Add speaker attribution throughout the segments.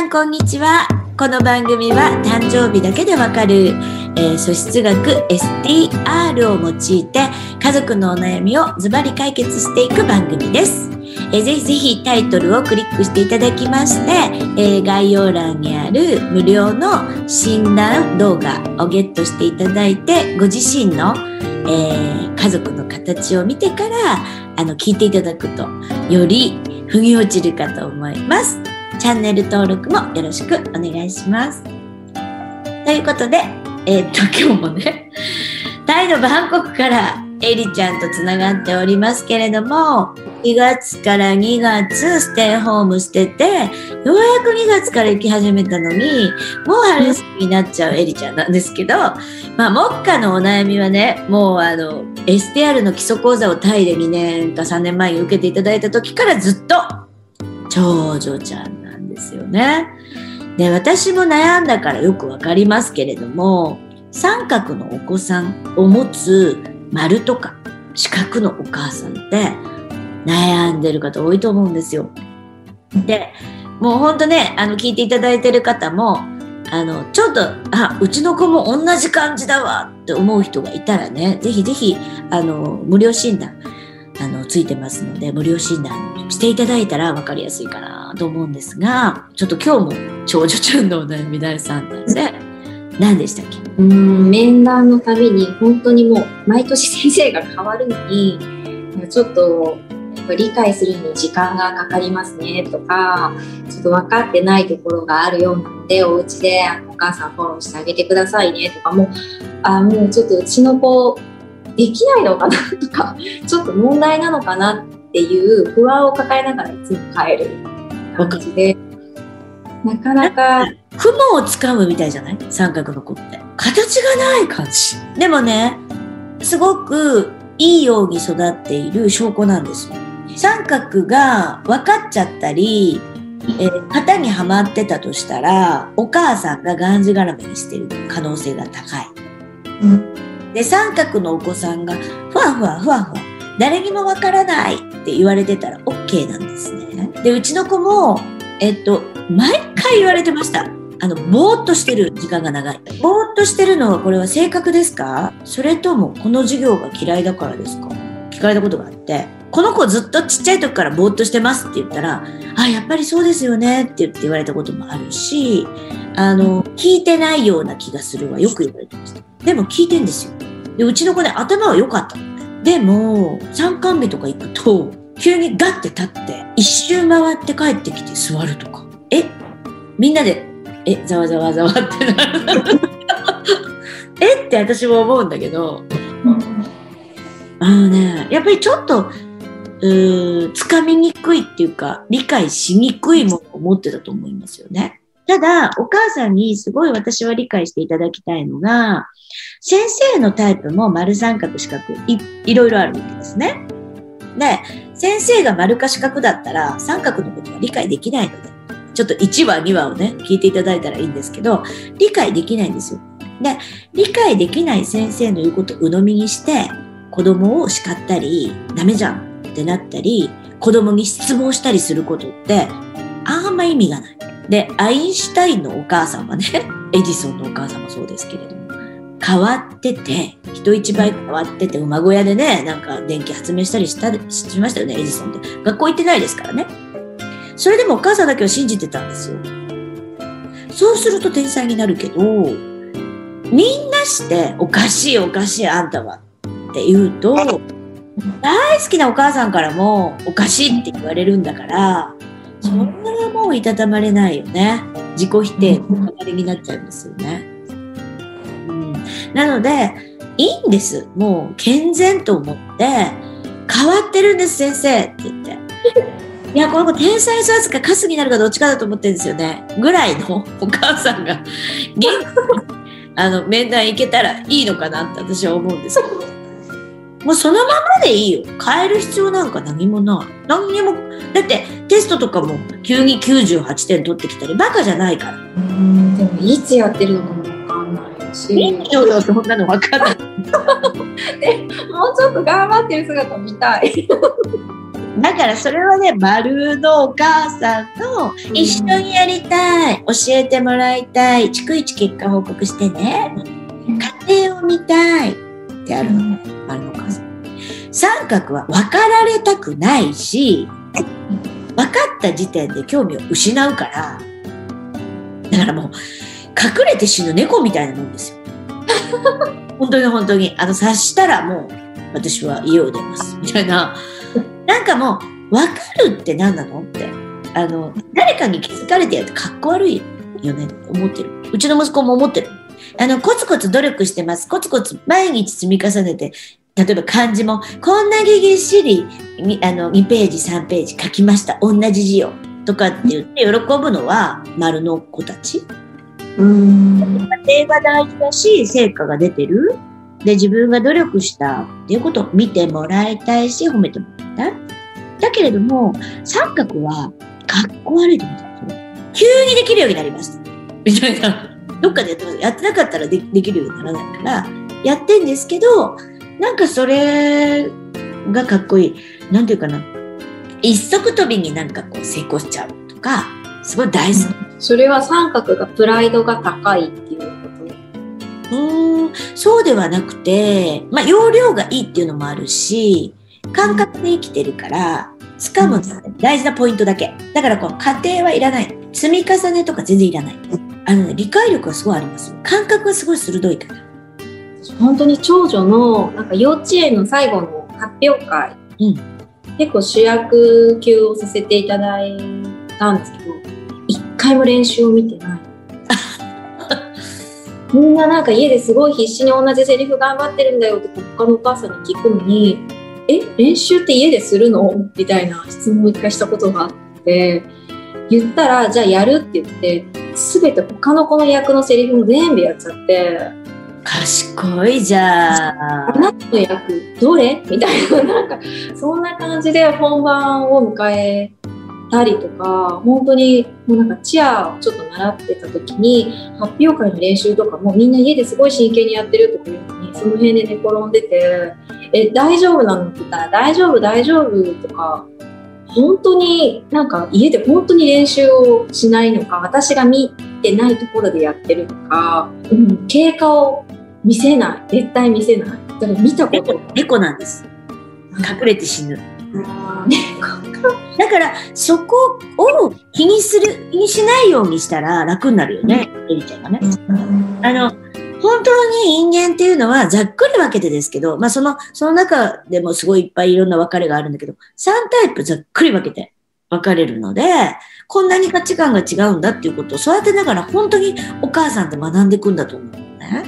Speaker 1: さんこんにちはこの番組は誕生日だけでわかる、えー、素質学 STR を用いて家族のお悩みをズバリ解決していく番組ですえー、ぜひぜひタイトルをクリックしていただきまして、えー、概要欄にある無料の診断動画をゲットしていただいてご自身の、え、家族の形を見てからあの聞いていただくとより腑に落ちるかと思います。チャンネル登録もよろしくお願いします。ということで、えー、っと、今日もね、タイのバンコクからエリちゃんとつながっておりますけれども、2月から2月ステイホームしてて、ようやく2月から行き始めたのに、もう春休みになっちゃうエリちゃんなんですけど、まあ、目下のお悩みはね、もうあの、STR の基礎講座をタイで2年か3年前に受けていただいた時からずっと、長女ちゃんですよね。で、私も悩んだからよくわかりますけれども、三角のお子さんを持つ丸とか四角のお母さんって悩んでる方多いと思うんですよ。で、もうほんとね、あの、聞いていただいてる方も、あの、ちょっと、あ、うちの子も同じ感じだわって思う人がいたらね、ぜひぜひ、あの、無料診断、あの、ついてますので、無料診断していただいたら分かりやすいかなと思うんですが、ちょっと今日も長女ちゃんのお悩み第3弾で、何でしたっけ？
Speaker 2: うん面談のたびに本当にもう毎年先生が変わるのにちょっと理解するのに時間がかかりますねとかちょっと分かってないところがあるようなのでお家でお母さんフォローしてあげてくださいねとかもうあもうちょっとうちの子できないのかなとかちょっと問題なのかなっていう不安を抱えながらいつも帰る。感じでなかなか。
Speaker 1: 雲をつかむみたいじゃない？三角の子って。形がない感じ。でもねすごくいいように育っている証拠なんですよ。三角が分かっちゃったりえー、型にはまってたとしたらお母さんががんじがらめにしてる可能性が高い、うん。で、三角のお子さんが、ふわふわふわふわ、誰にもわからないって言われてたら OK なんですね。で、うちの子も、えっと、毎回言われてました。あの、ぼーっとしてる時間が長い。ぼーっとしてるのはこれは性格ですか？それともこの授業が嫌いだからですか？聞かれたことがあって、この子ずっとちっちゃい時からぼーっとしてますって言ったら、あ、やっぱりそうですよねって言って言われたこともあるし、あの、聞いてないような気がするはよく言われてました。でも聞いてんですよ。で、うちの子ね、頭は良かった。でも、参観日とか行くと、急にガッて立って、一周回って帰ってきて座るとか。え？みんなで、え、ざわざわざわってなる。え？って私も思うんだけど、あのね、やっぱりちょっと、うーつかみにくいっていうか、理解しにくいものを持ってたと思いますよね。ただ、お母さんにすごい私は理解していただきたいのが、先生のタイプも丸三角四角いいろいろあるわけですね。で、先生が丸か四角だったら三角のことは理解できないので、ちょっと1話2話をね、聞いていただいたらいいんですけど、理解できないんですよ。で、理解できない先生の言うことを鵜呑みにして、子供を叱ったり、ダメじゃんってなったり、子供に質問したりすることって、あんま意味がない。で、アインシュタインのお母さんはね、エジソンのお母さんもそうですけれども、変わってて、人一倍変わってて、馬小屋でね、なんか電気発明したりしたしましたよね、エジソンって。学校行ってないですからね。それでもお母さんだけは信じてたんですよ。そうすると天才になるけど、みんなしておかしいおかしいあんたはって言うと、大好きなお母さんからもおかしいって言われるんだから、そんなもういたたまれないよね。自己否定の塊になっちゃうんですよね。うん、なので、いいんです。もう健全と思って、変わってるんです、先生って言って。いや、この子天才育つかカスになるかどっちかだと思ってるんですよね。ぐらいの お母さんが元気にあの面談行けたらいいのかなって私は思うんですけど。もうそのままでいいよ。変える必要なんか何もない。何にも、だってテストとかも急に98点取ってきたり、バカじゃないから。う
Speaker 2: ん、でもいつやってるのかもし。い
Speaker 1: いよ、そんなのわかんない。
Speaker 2: でもうちょっと頑張ってる姿見たい。
Speaker 1: だからそれはね、丸のお母さんと一緒にやりたい、教えてもらいたい、逐一結果報告してね、家庭を見たいってあるの、丸のお母さん。三角は分かられたくないし、分かった時点で興味を失うから、だからもう、隠れて死ぬ猫みたいなもんですよ。本当に本当に。あの、察したらもう、私は家を出ます。みたいな。なんかもう、分かるって何なのって。あの、誰かに気づかれてやってかっこ悪いよねって思ってる。うちの息子も思ってる。あの、コツコツ努力してます。コツコツ毎日積み重ねて、例えば漢字も、こんなにぎっしり、みあの、2ページ、3ページ書きました。同じ字を。とかって言って喜ぶのは、丸の子たち。
Speaker 2: うん。
Speaker 1: 家庭が大事だし、成果が出てる。で、自分が努力したっていうことを見てもらいたいし、褒めてもらいたい。だけれども、三角は、かっこ悪いと思うんですよ。急にできるようになりました。みたいな。どっかでやってます。やってなかったらでできるようにならないから、やってんですけど、なんかそれがかっこいい。なんていうかな。一足飛びになんかこう成功しちゃうとか、すごい大好き。
Speaker 2: それは三角がプライドが高いっていうこと？
Speaker 1: うーん、そうではなくて、まあ、容量がいいっていうのもあるし、感覚で生きてるから、掴む大事なポイントだけ。だからこう、過程はいらない。積み重ねとか全然いらない。あのね、理解力はすごいありますよ。感覚がすごい鋭いから。
Speaker 2: 本当に長女のなんか幼稚園の最後の発表会、
Speaker 1: うん
Speaker 2: 結構主役級をさせていただいたんですけど一回も練習を見てない みんななんか家ですごい必死に同じセリフ頑張ってるんだよって他のお母さんに聞くのに「え練習って家でするの?」みたいな質問を一回したことがあって言ったら「じゃあやる」って言って全て他の子の役のセリフも全部やっちゃって。
Speaker 1: 賢いじゃあ
Speaker 2: あ。なたの役どれみたいな、なんか、そんな感じで本番を迎えたりとか、本当に、もうなんかチアをちょっと習ってた時に、発表会の練習とかもみんな家ですごい真剣にやってるとかいうのに、その辺で寝転んでて、え、大丈夫なのって言ったら、大丈夫、大丈夫とか、本当になんか家で本当に練習をしないのか、私が見てないところでやってるのか、うん、経過を見せない。絶対見せない。だから見たこと
Speaker 1: 猫猫なんです。隠れて死ぬ。だから、そこを気にする、気にしないようにしたら楽になるよね、エリちゃんがね。あの、本当に人間っていうのはざっくり分けてですけど、まあその、その中でもすごいいっぱいいろんな分かれがあるんだけど、3タイプざっくり分けて分かれるので、こんなに価値観が違うんだっていうことを育てながら本当にお母さんって学んでいくんだと思うのね。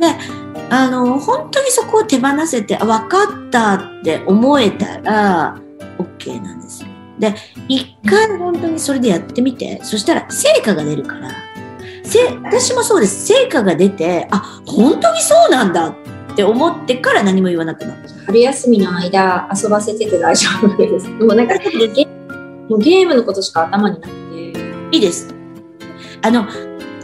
Speaker 1: で、あの、本当にそこを手放せて、あ、分かったって思えたら、OK なんですよ。で、一回本当にそれでやってみて、そしたら成果が出るから、せ私もそうです。成果が出て、あ、本当にそうなんだって思ってから何も言わなくなる。
Speaker 2: 春休みの間遊ばせてて大丈夫です。で もなんかゲ もうゲームのことしか頭になくて。
Speaker 1: いいです。あの、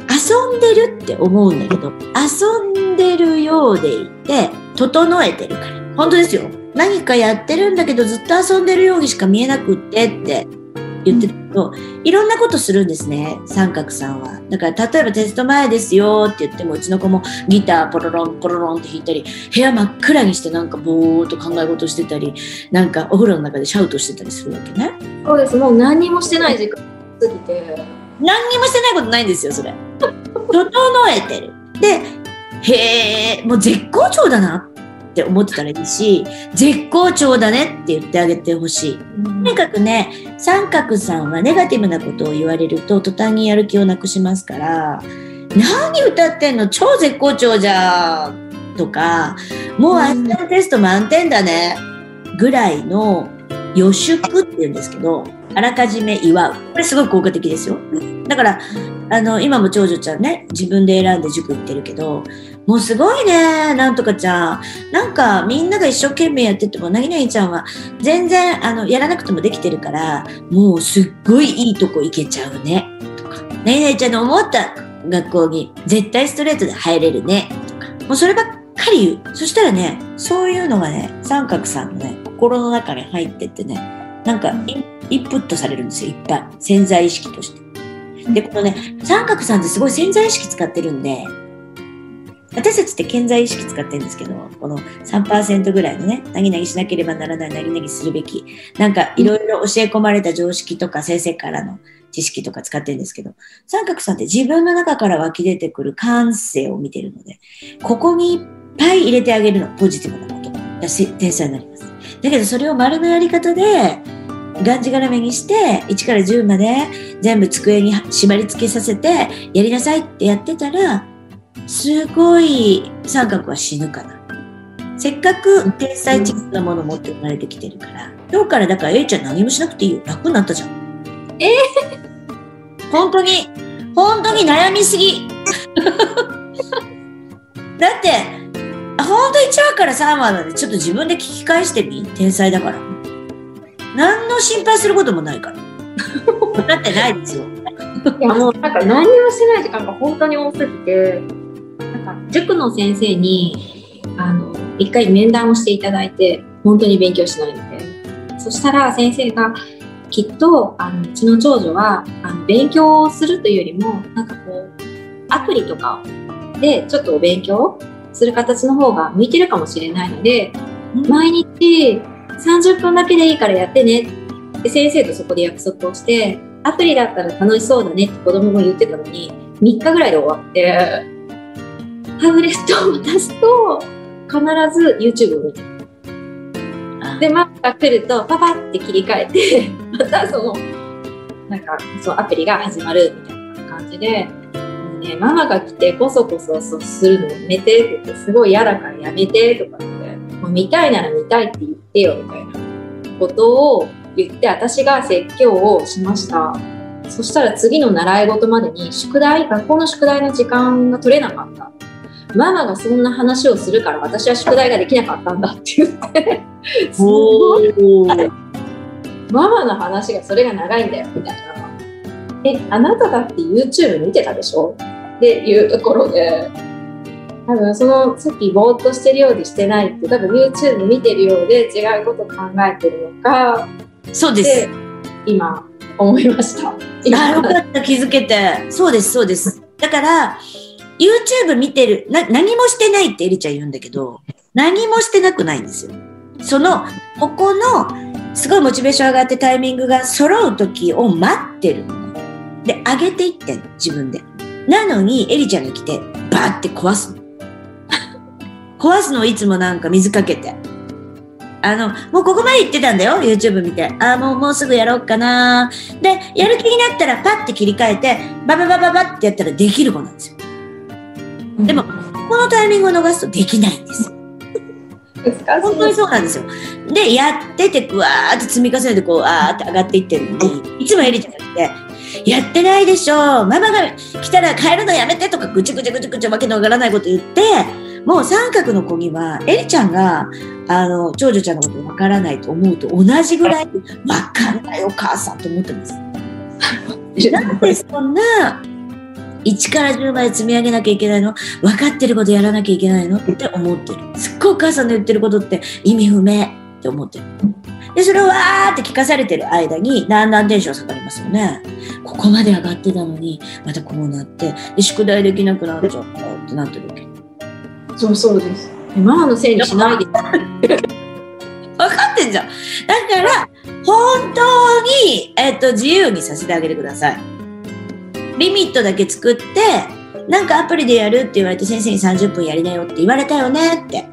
Speaker 1: 遊んでるって思うんだけど、遊んでるようでいて、整えてるから。本当ですよ。何かやってるんだけど、ずっと遊んでるようにしか見えなくってって言ってたけど、いろんなことするんですね、三角さんは。だから、例えばテスト前ですよって言っても、うちの子もギターポロロンポロロンって弾いたり、部屋真っ暗にしてなんかぼーっと考え事してたり、なんかお風呂の中でシャウトしてたりするわけね。
Speaker 2: そうです。もう何にもしてない時間過ぎて。
Speaker 1: 何にもしてないことないんですよ、それ。整えてる。で、へえ、もう絶好調だなって思ってたらいいし、絶好調だねって言ってあげてほしい。とにかくね、三角さんはネガティブなことを言われると途端にやる気をなくしますから、何歌ってんの？超絶好調じゃんとか、もう明日のテスト満点だねぐらいの予祝って言うんですけど、あらかじめ祝う。これすごい効果的ですよ。だから、あの、今も長女ちゃんね、自分で選んで塾行ってるけど、もうすごいね、なんとかちゃん。なんかみんなが一生懸命やってても、なぎなぎちゃんは全然、あの、やらなくてもできてるから、もうすっごいいいとこ行けちゃうね。とか、なぎなぎちゃんの思った学校に絶対ストレートで入れるね。とか、もうそればっかかり言う。そしたらね、そういうのがね、三角さんのね、心の中に入ってってね、なんかインプットされるんですよ、いっぱい。潜在意識として。で、このね、三角さんってすごい潜在意識使ってるんで、私たちって潜在意識使ってるんですけど、この3%ぐらいのね、なぎなぎしなければならない、なぎなぎするべき、なんかいろいろ教え込まれた常識とか先生からの知識とか使ってるんですけど、三角さんって自分の中から湧き出てくる感性を見てるので、ここにいっぱい入れてあげるの、ポジティブなこと。天才になります。だけどそれを丸のやり方で、がんじがらめにして1から10まで全部机に縛り付けさせてやりなさいってやってたらすごい三角は死ぬかな。せっかく天才的なものを持って生まれてきてるから、今日からだから A ちゃん何もしなくていいよ。楽になったじゃん。
Speaker 2: え？
Speaker 1: ー、本当に、本当に悩みすぎ。だって、本当1話から3話なんでちょっと自分で聞き返してみ？天才だから。何の心配することもないから。分かってないですよ。
Speaker 2: いやもうなんか何もしてない時間が本当に多すぎて、塾の先生にあの一回面談をしていただいて、本当に勉強しないので。そしたら先生がきっとあのうちの長女はあの勉強をするというよりも、なんかこうアプリとかでちょっとお勉強する形の方が向いてるかもしれないので、毎日30分だけでいいからやってね。って先生とそこで約束をしてアプリだったら楽しそうだねって子供も言ってたのに3日ぐらいで終わってタブレットを渡すと必ず YouTube を見てるでママが来るとパパって切り替えて またそのなんかそうアプリが始まるみたいな感じで。ねママが来てこそこそそうするのやめてって言ってすごい嫌だからやめてとかってもう見たいなら見たいって言ってよみたいなことを言って私が説教をしました。そしたら次の習い事までに宿題学校の宿題の時間が取れなかったママがそんな話をするから私は宿題ができなかったんだって言って すごいママの話がそれが長いんだよみたいなえあなただって YouTube 見てたでしょ？っていうところで多分そのさっきぼーっとしてるようでしてないって多分 YouTube 見てるようで違うことを考えてるのか
Speaker 1: そうです。
Speaker 2: 今思いました。
Speaker 1: あ、よかった、気づけて。そうです、そうです。だから、YouTube 見てる、な、何もしてないってエリちゃん言うんだけど、何もしてなくないんですよ。その、ここの、すごいモチベーション上がってタイミングが揃う時を待ってる。で、上げていってん、自分で。なのに、エリちゃんが来て、バーって壊すの。壊すのをいつもなんか水かけて。あの、もうここまで行ってたんだよ、YouTube 見て。ああ、もう、もうすぐやろうかな。で、やる気になったらパッて切り替えて、バババババってやったらできる子なんですよ。でも、このタイミングを逃すとできないんですよ。
Speaker 2: 難
Speaker 1: 本当にそうなんですよ。で、やってて、ぐわーって積み重ねて、こう、あーって上がっていってるのに、いつもエリちゃんが来て、やってないでしょママが来たら帰るのやめてとか、ぐちゃぐちゃぐちゃぐちゃわけのわからないこと言って、もう三角の子には、エリちゃんが、あの、長女ちゃんのことわからないと思うと同じぐらい、わかんないお母さんと思ってます。なんでそんな、1から10まで積み上げなきゃいけないの？分かってることやらなきゃいけないの？って思ってる。すっごいお母さんの言ってることって意味不明って思ってる。で、それをわーって聞かされてる間に、だんだんテンション下がりますよね。ここまで上がってたのに、またこうなって、で、宿題できなくなっちゃったってなってるわけ。
Speaker 2: そうそうです。ママのせいにしないで。
Speaker 1: 分かってんじゃん。だから、本当に、えっと、自由にさせてあげてください。リミットだけ作って、なんかアプリでやるって言われて先生に30分やりなよって言われたよねって。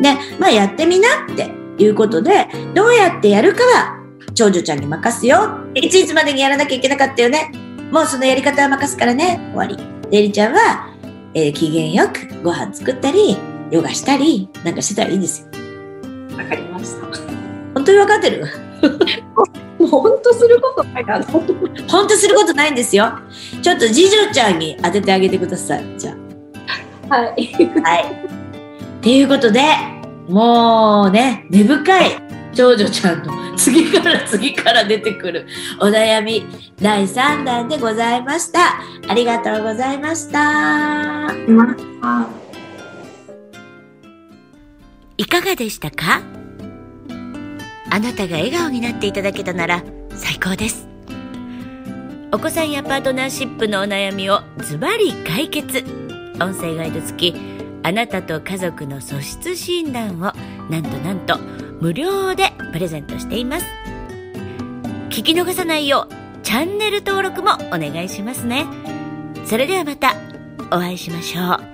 Speaker 1: で、まあやってみなっていうことで、どうやってやるかは長女ちゃんに任すよ。いついつまでにやらなきゃいけなかったよね。もうそのやり方は任すからね。終わり。で、エリちゃんは、えー機嫌よくご飯作ったり、ヨガしたり、なんかしてたらいいんですよ。
Speaker 2: わかりました。
Speaker 1: 本当に分かってる？
Speaker 2: もう本当することないな。
Speaker 1: 本当することないんですよ。ちょっと次女ちゃんに当ててあげてください。じゃ
Speaker 2: はい。
Speaker 1: あ。はい。っていうことで、もうね、根深い長女ちゃんの次から次から出てくるお悩み第3弾でございました。ありがとうございました。
Speaker 2: まあ
Speaker 1: いかがでしたか？あなたが笑顔になっていただけたなら最高です。お子さんやパートナーシップのお悩みをズバリ解決。音声ガイド付き、あなたと家族の素質診断をなんとなんと無料でプレゼントしています。聞き逃さないようチャンネル登録もお願いしますね。それではまたお会いしましょう。